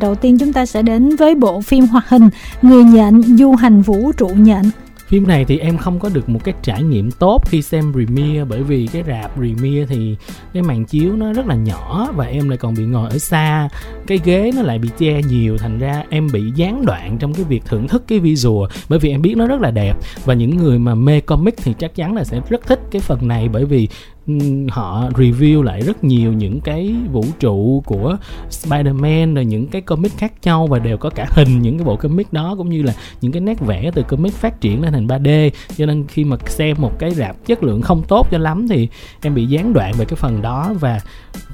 Đầu tiên chúng ta sẽ đến với bộ phim hoạt hình Người nhện du hành vũ trụ nhện. Phim này thì em không có được một cái trải nghiệm tốt khi xem premiere, bởi vì cái rạp premiere thì cái màn chiếu nó rất là nhỏ và em lại còn bị ngồi ở xa. Cái ghế nó lại bị che nhiều, thành ra em bị gián đoạn trong cái việc thưởng thức cái visual, bởi vì em biết nó rất là đẹp. Và những người mà mê comic thì chắc chắn là sẽ rất thích cái phần này, bởi vì họ review lại rất nhiều những cái vũ trụ của Spider-Man rồi những cái comic khác nhau và đều có cả hình những cái bộ comic đó, cũng như là những cái nét vẽ từ comic phát triển lên thành 3D cho nên khi mà xem một cái rạp chất lượng không tốt cho lắm thì em bị gián đoạn về cái phần đó. Và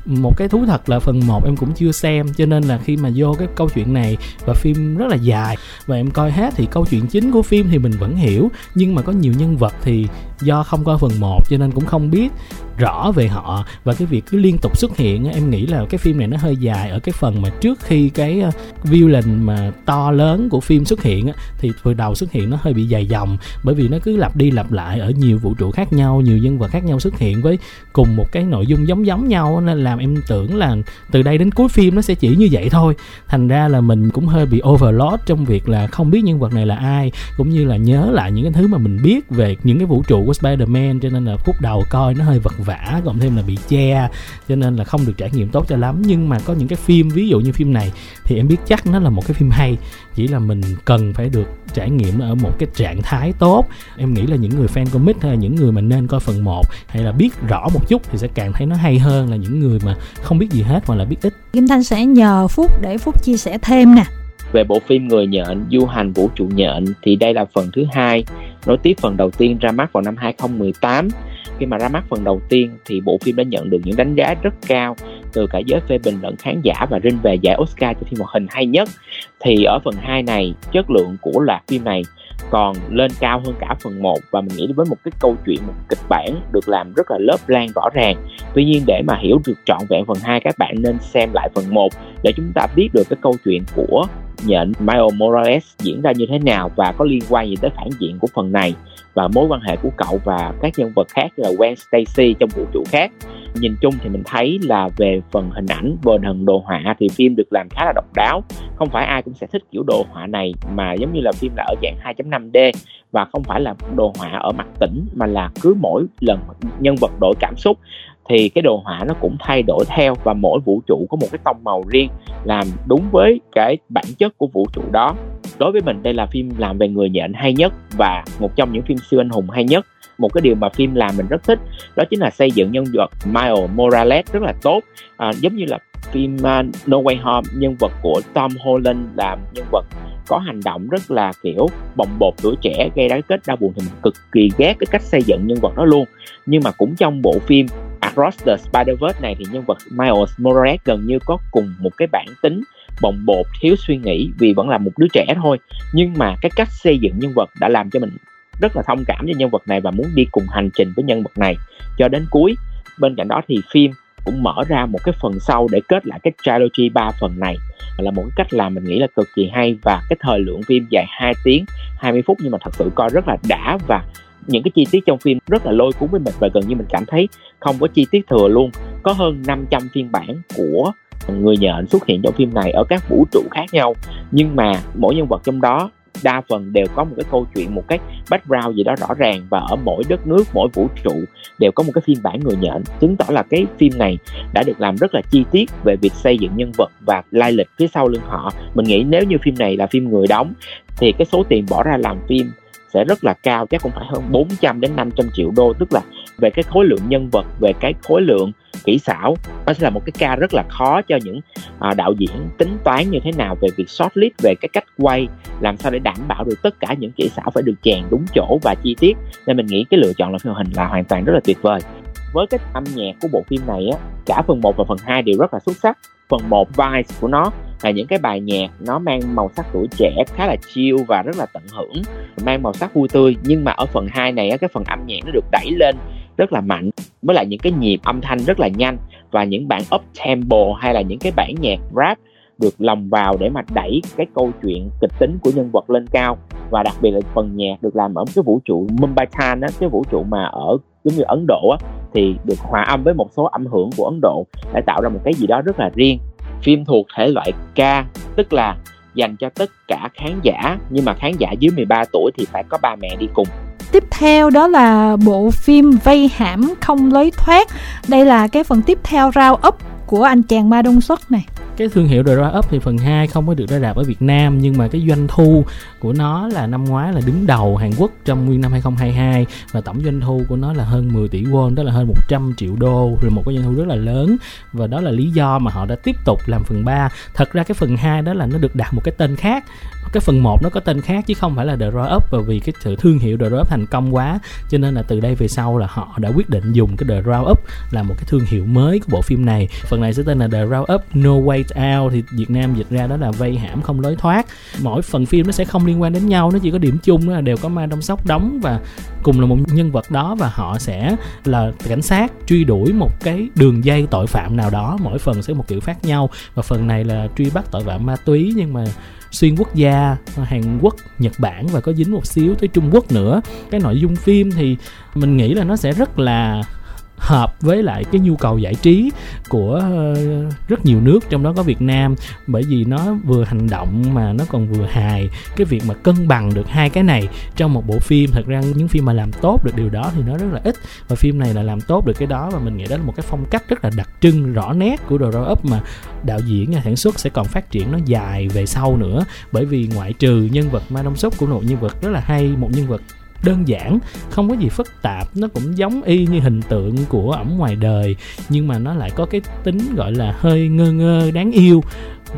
một cái thú thật là phần 1 em cũng chưa xem, cho nên là khi mà vô cái câu chuyện này và phim rất là dài và em coi hết thì câu chuyện chính của phim thì mình vẫn hiểu, nhưng mà có nhiều nhân vật thì do không coi phần 1 cho nên cũng không biết rõ về họ và cái việc cứ liên tục xuất hiện em nghĩ là cái phim này nó hơi dài. Ở cái phần mà trước khi cái ờ, villain mà to lớn của phim xuất hiện thì vừa đầu xuất hiện nó hơi bị dài dòng, bởi vì nó cứ lặp đi lặp lại ở nhiều vũ trụ khác nhau, nhiều nhân vật khác nhau xuất hiện với cùng một cái nội dung giống giống nhau nên làm em tưởng là từ đây đến cuối phim nó sẽ chỉ như vậy thôi. Thành ra là mình cũng hơi bị overload trong việc là không biết nhân vật này là ai, cũng như là nhớ lại những cái thứ mà mình biết về những cái vũ trụ của Spider-Man, cho nên là khúc đầu coi nó hơi vật vả cộng thêm là bị che cho nên là không được trải nghiệm tốt cho lắm. Nhưng mà có những cái phim ví dụ như phim này thì em biết chắc nó là một cái phim hay. Chỉ là mình cần phải được trải nghiệm ở một cái trạng thái tốt. Em nghĩ là những người fan comic hay là những người mà nên coi phần 1 hay là biết rõ một chút thì sẽ càng thấy nó hay hơn là những người mà không biết gì hết hoặc là biết ít. Kim Thanh sẽ nhờ Phúc để Phúc chia sẻ thêm nè. Về bộ phim Người nhện du hành vũ trụ nhện thì đây là phần thứ hai nối tiếp phần đầu tiên ra mắt vào năm 2018 khi mà ra mắt phần đầu tiên thì bộ phim đã nhận được những đánh giá rất cao từ cả giới phê bình lẫn khán giả và rinh về giải Oscar cho phim hoạt hình hay nhất. Thì ở phần 2 này, chất lượng của loạt phim này còn lên cao hơn cả phần 1 và mình nghĩ với một cái câu chuyện, một kịch bản được làm rất là lớp lan rõ ràng. Tuy nhiên để mà hiểu được trọn vẹn phần 2 các bạn nên xem lại phần 1 để chúng ta biết được cái câu chuyện của nhện Miles Morales diễn ra như thế nào và có liên quan gì tới phản diện của phần này và mối quan hệ của cậu và các nhân vật khác như là Gwen Stacy trong vũ trụ khác. Nhìn chung thì mình thấy là về phần hình ảnh về thần đồ họa thì phim được làm khá là độc đáo. Không phải ai cũng sẽ thích kiểu đồ họa này, mà giống như là phim là ở dạng 2.5D và không phải là đồ họa ở mặt tĩnh mà là cứ mỗi lần nhân vật đổi cảm xúc thì cái đồ họa nó cũng thay đổi theo và mỗi vũ trụ có một cái tông màu riêng làm đúng với cái bản chất của vũ trụ đó. Đối với mình đây là phim làm về người nhện hay nhất và một trong những phim siêu anh hùng hay nhất. Một cái điều mà phim làm mình rất thích đó chính là xây dựng nhân vật Miles Morales rất là tốt. À, giống như là phim uh, No Way Home nhân vật của Tom Holland làm nhân vật có hành động rất là kiểu bồng bột tuổi trẻ gây đá kết đau buồn thì mình cực kỳ ghét cái cách xây dựng nhân vật đó luôn. Nhưng mà cũng trong bộ phim Across the Spider-Verse này thì nhân vật Miles Morales gần như có cùng một cái bản tính bồng bột, thiếu suy nghĩ vì vẫn là một đứa trẻ thôi. Nhưng mà cái cách xây dựng nhân vật đã làm cho mình rất là thông cảm với nhân vật này và muốn đi cùng hành trình với nhân vật này. Cho đến cuối, bên cạnh đó thì phim cũng mở ra một cái phần sau để kết lại cái trilogy 3 phần này. Là một cái cách làm mình nghĩ là cực kỳ hay và cái thời lượng phim dài 2 tiếng 20 phút nhưng mà thật sự coi rất là đã và những cái chi tiết trong phim rất là lôi cuốn với mình và gần như mình cảm thấy không có chi tiết thừa luôn. Có hơn 500 phiên bản của người nhện xuất hiện trong phim này ở các vũ trụ khác nhau. Nhưng mà mỗi nhân vật trong đó, đa phần đều có một cái câu chuyện, một cái background gì đó rõ ràng. Và ở mỗi đất nước, mỗi vũ trụ đều có một cái phiên bản người nhện chứng tỏ là cái phim này đã được làm rất là chi tiết về việc xây dựng nhân vật và lai lịch phía sau lưng họ. Mình nghĩ nếu như phim này là phim người đóng, thì cái số tiền bỏ ra làm phim sẽ rất là cao chắc cũng phải hơn 400 đến 500 triệu đô. Tức là về cái khối lượng nhân vật về cái khối lượng kỹ xảo nó sẽ là một cái ca rất là khó cho những à, đạo diễn tính toán như thế nào về việc shortlist về cái cách quay làm sao để đảm bảo được tất cả những kỹ xảo phải được chèn đúng chỗ và chi tiết. Nên mình nghĩ cái lựa chọn làm phim hình là hoàn toàn rất là tuyệt vời. Với cái âm nhạc của bộ phim này á cả phần 1 và phần 2 đều rất là xuất sắc. Phần 1 vibes của nó là những cái bài nhạc nó mang màu sắc tuổi trẻ khá là chill và rất là tận hưởng, mang màu sắc vui tươi. Nhưng mà ở phần 2 này cái phần âm nhạc nó được đẩy lên rất là mạnh, với lại những cái nhịp âm thanh rất là nhanh và những bản up tempo hay là những cái bản nhạc rap được lồng vào để mà đẩy cái câu chuyện kịch tính của nhân vật lên cao. Và đặc biệt là phần nhạc được làm ở cái vũ trụ Mumbai Khan á, cái vũ trụ mà ở giống như Ấn Độ á, thì được hòa âm với một số âm hưởng của Ấn Độ để tạo ra một cái gì đó rất là riêng phim thuộc thể loại ca tức là dành cho tất cả khán giả, nhưng mà khán giả dưới 13 tuổi thì phải có ba mẹ đi cùng. Tiếp theo đó là bộ phim vây hãm không lối thoát. Đây là cái phần tiếp theo rao ấp của anh chàng ma đông xuất này cái thương hiệu The Up thì phần 2 không có được ra rạp ở Việt Nam nhưng mà cái doanh thu của nó là năm ngoái là đứng đầu Hàn Quốc trong nguyên năm 2022 và tổng doanh thu của nó là hơn 10 tỷ won, đó là hơn 100 triệu đô, rồi một cái doanh thu rất là lớn và đó là lý do mà họ đã tiếp tục làm phần 3. Thật ra cái phần 2 đó là nó được đặt một cái tên khác cái phần 1 nó có tên khác chứ không phải là The raw Up. Và vì cái sự thương hiệu The raw Up thành công quá, cho nên là từ đây về sau là họ đã quyết định dùng cái The raw Up là một cái thương hiệu mới của bộ phim này. Phần này sẽ tên là The raw Up No Way Out. Thì Việt Nam dịch ra đó là vây hãm không lối thoát. Mỗi phần phim nó sẽ không liên quan đến nhau, nó chỉ có điểm chung là đều có ma đông sóc đóng và cùng là một nhân vật đó và họ sẽ là cảnh sát truy đuổi một cái đường dây tội phạm nào đó. Mỗi phần sẽ một kiểu khác nhau. Và phần này là truy bắt tội phạm ma túy nhưng mà xuyên quốc gia Hàn Quốc, Nhật Bản và có dính một xíu tới Trung Quốc nữa. Cái nội dung phim thì mình nghĩ là nó sẽ rất là hợp với lại cái nhu cầu giải trí của ờ, rất nhiều nước, trong đó có Việt Nam. Bởi vì nó vừa hành động mà nó còn vừa hài cái việc mà cân bằng được hai cái này trong một bộ phim. Thật ra những phim mà làm tốt được điều đó thì nó rất là ít. Và phim này là làm tốt được cái đó và mình nghĩ đó là một cái phong cách rất là đặc trưng, rõ nét của The Up mà đạo diễn nhà sản xuất sẽ còn phát triển nó dài về sau nữa. Bởi vì ngoại trừ nhân vật Ma Đông sốc của một nhân vật rất là hay, một nhân vật đơn giản, không có gì phức tạp, nó cũng giống y như hình tượng của ẩm ngoài đời, nhưng mà nó lại có cái tính gọi là hơi ngơ ngơ, đáng yêu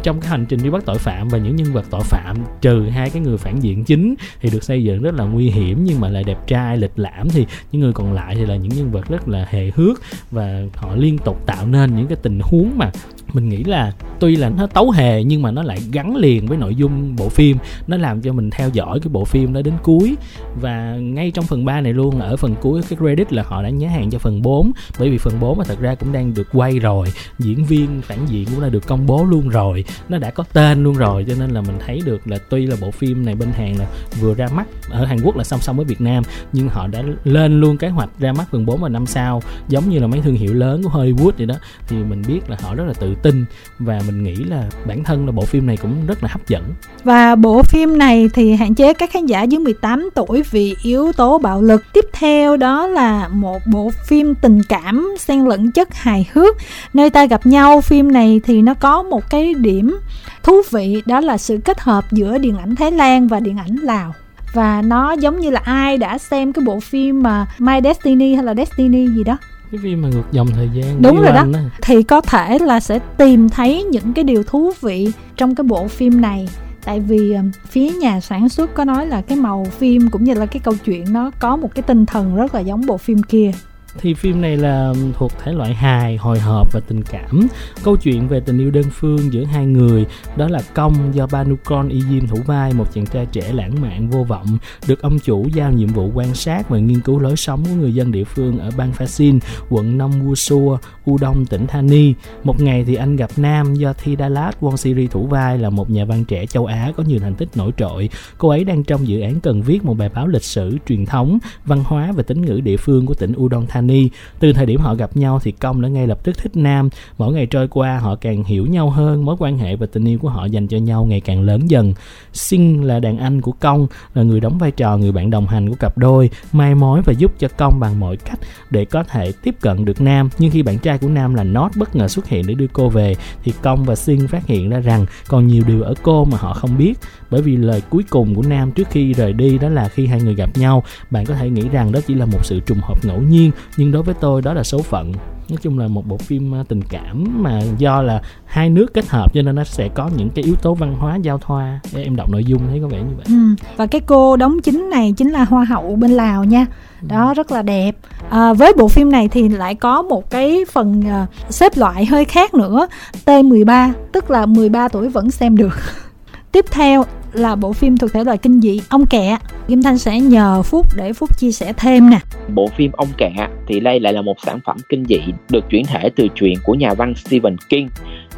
trong cái hành trình đi bắt tội phạm và những nhân vật tội phạm, trừ hai cái người phản diện chính thì được xây dựng rất là nguy hiểm nhưng mà lại đẹp trai, lịch lãm thì những người còn lại thì là những nhân vật rất là hề hước và họ liên tục tạo nên những cái tình huống mà mình nghĩ là tuy là nó tấu hề nhưng mà nó lại gắn liền với nội dung bộ phim. Nó làm cho mình theo dõi cái bộ phim đó đến cuối. Và ngay trong phần 3 này luôn, ở phần cuối cái credit là họ đã nhá hàng cho phần 4 bởi vì phần 4 mà thật ra cũng đang được quay rồi. Diễn viên, phản diện cũng đã được công bố luôn rồi. Nó đã có tên luôn rồi, cho nên là mình thấy được là tuy là bộ phim này bên Hàn là vừa ra mắt ở Hàn Quốc là song song với Việt Nam, nhưng họ đã lên luôn kế hoạch ra mắt phần 4 vào năm sau. Giống như là mấy thương hiệu lớn của Hollywood vậy đó. Thì mình biết là họ rất là tự tin và mình nghĩ là bản thân là bộ phim này cũng rất là hấp dẫn. Và bộ phim này thì hạn chế các khán giả dưới 18 tuổi vì yếu tố bạo lực. Tiếp theo đó là một bộ phim tình cảm, xen lẫn chất hài hước. Nơi ta gặp nhau, phim này thì nó có một cái điểm thú vị, đó là sự kết hợp giữa điện ảnh Thái Lan và điện ảnh Lào. Và nó giống như là ai đã xem cái bộ phim mà My Destiny hay là Destiny gì đó cái phim mà ngược dòng thời gian đúng rồi đó. đó thì có thể là sẽ tìm thấy những cái điều thú vị trong cái bộ phim này. Tại vì ờ, phía nhà sản xuất có nói là cái màu phim cũng như là cái câu chuyện nó có một cái tinh thần rất là giống bộ phim kia thì phim này là thuộc thể loại hài, hồi hộp và tình cảm. Câu chuyện về tình yêu đơn phương giữa hai người, đó là công do Banukon Y Diêm thủ vai, một chàng trai trẻ lãng mạn, vô vọng, được ông chủ giao nhiệm vụ quan sát và nghiên cứu lối sống của người dân địa phương ở bang Phasin quận Nông Wusua Udon, tỉnh Thani một ngày thì anh gặp Nam do Thi Dalat Won Siri thủ vai là một nhà văn trẻ châu Á có nhiều thành tích nổi trội. Cô ấy đang trong dự án cần viết một bài báo lịch sử, truyền thống, văn hóa và tính ngữ địa phương của tỉnh Udon Thani Ni. Từ thời điểm họ gặp nhau thì Công đã ngay lập tức thích Nam. Mỗi ngày trôi qua họ càng hiểu nhau hơn, mối quan hệ và tình yêu của họ dành cho nhau ngày càng lớn dần. Sinh là đàn anh của Công, là người đóng vai trò người bạn đồng hành của cặp đôi, mai mối và giúp cho Công bằng mọi cách để có thể tiếp cận được Nam. Nhưng khi bạn trai của Nam là Nót bất ngờ xuất hiện để đưa cô về thì Công và Sinh phát hiện ra rằng còn nhiều điều ở cô mà họ không biết bởi vì lời cuối cùng của Nam trước khi rời đi đó là khi hai người gặp nhau bạn có thể nghĩ rằng đó chỉ là một sự trùng hợp ngẫu nhiên nhưng đối với tôi đó là số phận. Nói chung là một bộ phim à, tình cảm mà do là hai nước kết hợp cho nên nó sẽ có những cái yếu tố văn hóa giao thoa. Để em đọc nội dung thấy có vẻ như vậy. Ừ. và cái cô đóng chính này chính là hoa hậu bên lào nha. Ừ. đó rất là đẹp. À, với bộ phim này thì lại có một cái phần uh, xếp loại hơi khác nữa. T13 tức là 13 tuổi vẫn xem được. Tiếp theo là bộ phim thuộc thể loại kinh dị ông kẹ. Kim thanh sẽ nhờ phúc để phúc chia sẻ thêm nè. Bộ phim ông kẹ thì đây lại là một sản phẩm kinh dị được chuyển thể từ truyện của nhà văn stephen king.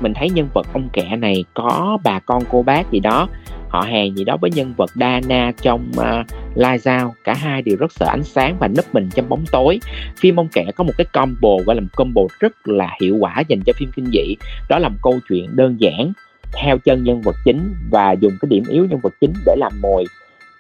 Mình thấy nhân vật ông kẹ này có bà con cô bác gì đó. Họ hàng gì đó với nhân vật Dana trong uh, Lai Out cả hai đều rất sợ ánh sáng và nấp mình trong bóng tối. Phim ông kẻ có một cái combo gọi là một combo rất là hiệu quả dành cho phim kinh dị. Đó là một câu chuyện đơn giản theo chân nhân vật chính và dùng cái điểm yếu nhân vật chính để làm mồi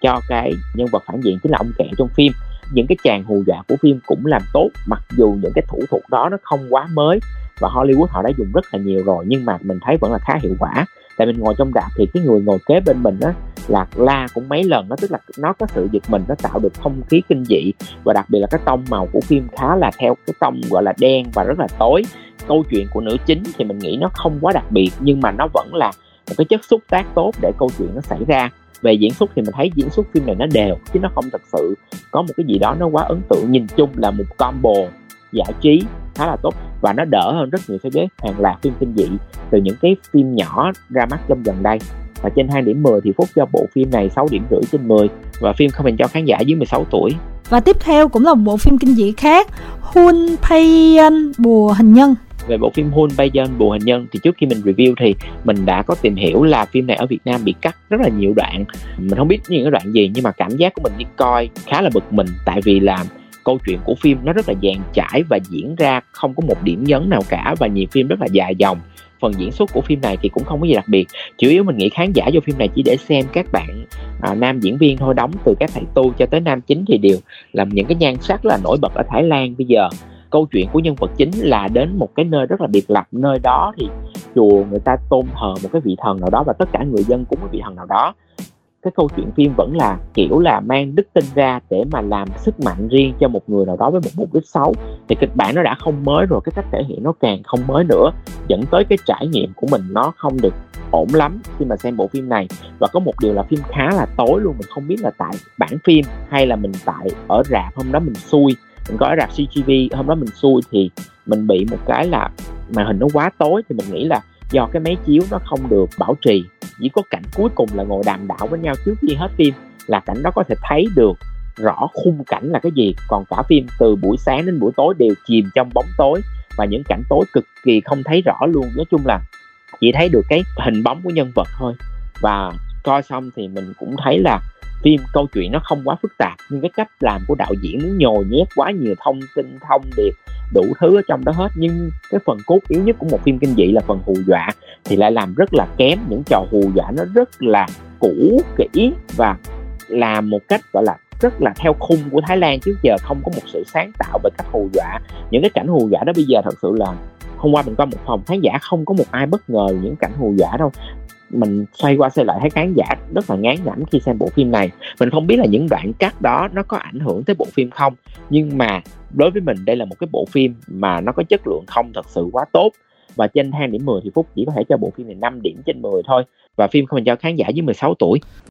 cho cái nhân vật phản diện chính là ông kẹ trong phim. Những cái chàng hù dọa của phim cũng làm tốt, mặc dù những cái thủ thuật đó nó không quá mới và Hollywood họ đã dùng rất là nhiều rồi, nhưng mà mình thấy vẫn là khá hiệu quả tại mình ngồi trong đạp thì cái người ngồi kế bên mình á, là la cũng mấy lần nó tức là nó có sự giật mình, nó tạo được không khí kinh dị. Và đặc biệt là cái tông màu của phim khá là theo cái tông gọi là đen và rất là tối. Câu chuyện của nữ chính thì mình nghĩ nó không quá đặc biệt, nhưng mà nó vẫn là một cái chất xúc tác tốt để câu chuyện nó xảy ra. Về diễn xuất thì mình thấy diễn xuất phim này nó đều, chứ nó không thật sự có một cái gì đó nó quá ấn tượng. Nhìn chung là một combo giải trí khá là tốt và nó đỡ hơn rất nhiều so với hàng loạt phim kinh dị từ những cái phim nhỏ ra mắt trong gần đây. Và trên 2 điểm 10 thì Phúc cho bộ phim này 6 điểm rưỡi trên 10 và phim không dành cho khán giả dưới 16 tuổi. Và tiếp theo cũng là một bộ phim kinh dị khác, Hun Payan Bùa Hình Nhân. Về bộ phim Hun Bayon Bùa Hình Nhân thì trước khi mình review thì mình đã có tìm hiểu là phim này ở Việt Nam bị cắt rất là nhiều đoạn. Mình không biết những cái đoạn gì nhưng mà cảm giác của mình đi coi khá là bực mình tại vì là câu chuyện của phim nó rất là dàn trải và diễn ra không có một điểm nhấn nào cả và nhiều phim rất là dài dòng. Phần diễn xuất của phim này thì cũng không có gì đặc biệt. Chủ yếu mình nghĩ khán giả vô phim này chỉ để xem các bạn à, nam diễn viên thôi đóng từ các thầy tu cho tới nam chính thì đều làm những cái nhan sắc là nổi bật ở Thái Lan bây giờ. Câu chuyện của nhân vật chính là đến một cái nơi rất là biệt lập nơi đó thì chùa người ta tôn thờ một cái vị thần nào đó và tất cả người dân cũng một vị thần nào đó cái câu chuyện phim vẫn là, kiểu là, mang đức tin ra để mà làm sức mạnh riêng cho một người nào đó với một mục đích xấu. Thì kịch bản nó đã không mới rồi, cái cách thể hiện nó càng không mới nữa, dẫn tới cái trải nghiệm của mình nó không được ổn lắm khi mà xem bộ phim này. Và có một điều là phim khá là tối luôn, mình không biết là tại bản phim hay là mình tại ở rạp, hôm đó mình xui. Mình có ở rạp CGV hôm đó mình xui thì mình bị một cái là màn hình nó quá tối thì mình nghĩ là do cái máy chiếu nó không được bảo trì chỉ có cảnh cuối cùng là ngồi đàm đạo với nhau trước khi hết phim là cảnh đó có thể thấy được rõ khung cảnh là cái gì. Còn cả phim từ buổi sáng đến buổi tối đều chìm trong bóng tối và những cảnh tối cực kỳ không thấy rõ luôn. Nói chung là chỉ thấy được cái hình bóng của nhân vật thôi. Và coi xong thì mình cũng thấy là phim câu chuyện nó không quá phức tạp, nhưng cái cách làm của đạo diễn muốn nhồi nhét quá nhiều thông tin, thông điệp đủ thứ ở trong đó hết. Nhưng cái phần cốt yếu nhất của một phim kinh dị là phần hù dọa, thì lại làm rất là kém những trò hù dọa nó rất là cũ kỹ và làm một cách gọi là rất là theo khung của Thái Lan trước giờ không có một sự sáng tạo về cách hù dọa. Những cái cảnh hù dọa đó bây giờ thật sự là hôm qua mình coi một phòng khán giả không có một ai bất ngờ những cảnh hù dọa đâu mình xoay qua xoay lại thấy khán giả rất là ngán ngẩm khi xem bộ phim này. Mình không biết là những đoạn cắt đó nó có ảnh hưởng tới bộ phim không, nhưng mà đối với mình đây là một cái bộ phim mà nó có chất lượng không thật sự quá tốt. Và trên thang điểm 10 thì Phúc chỉ có thể cho bộ phim này 5 điểm trên 10 thôi, và phim không dành cho khán giả dưới 16 tuổi.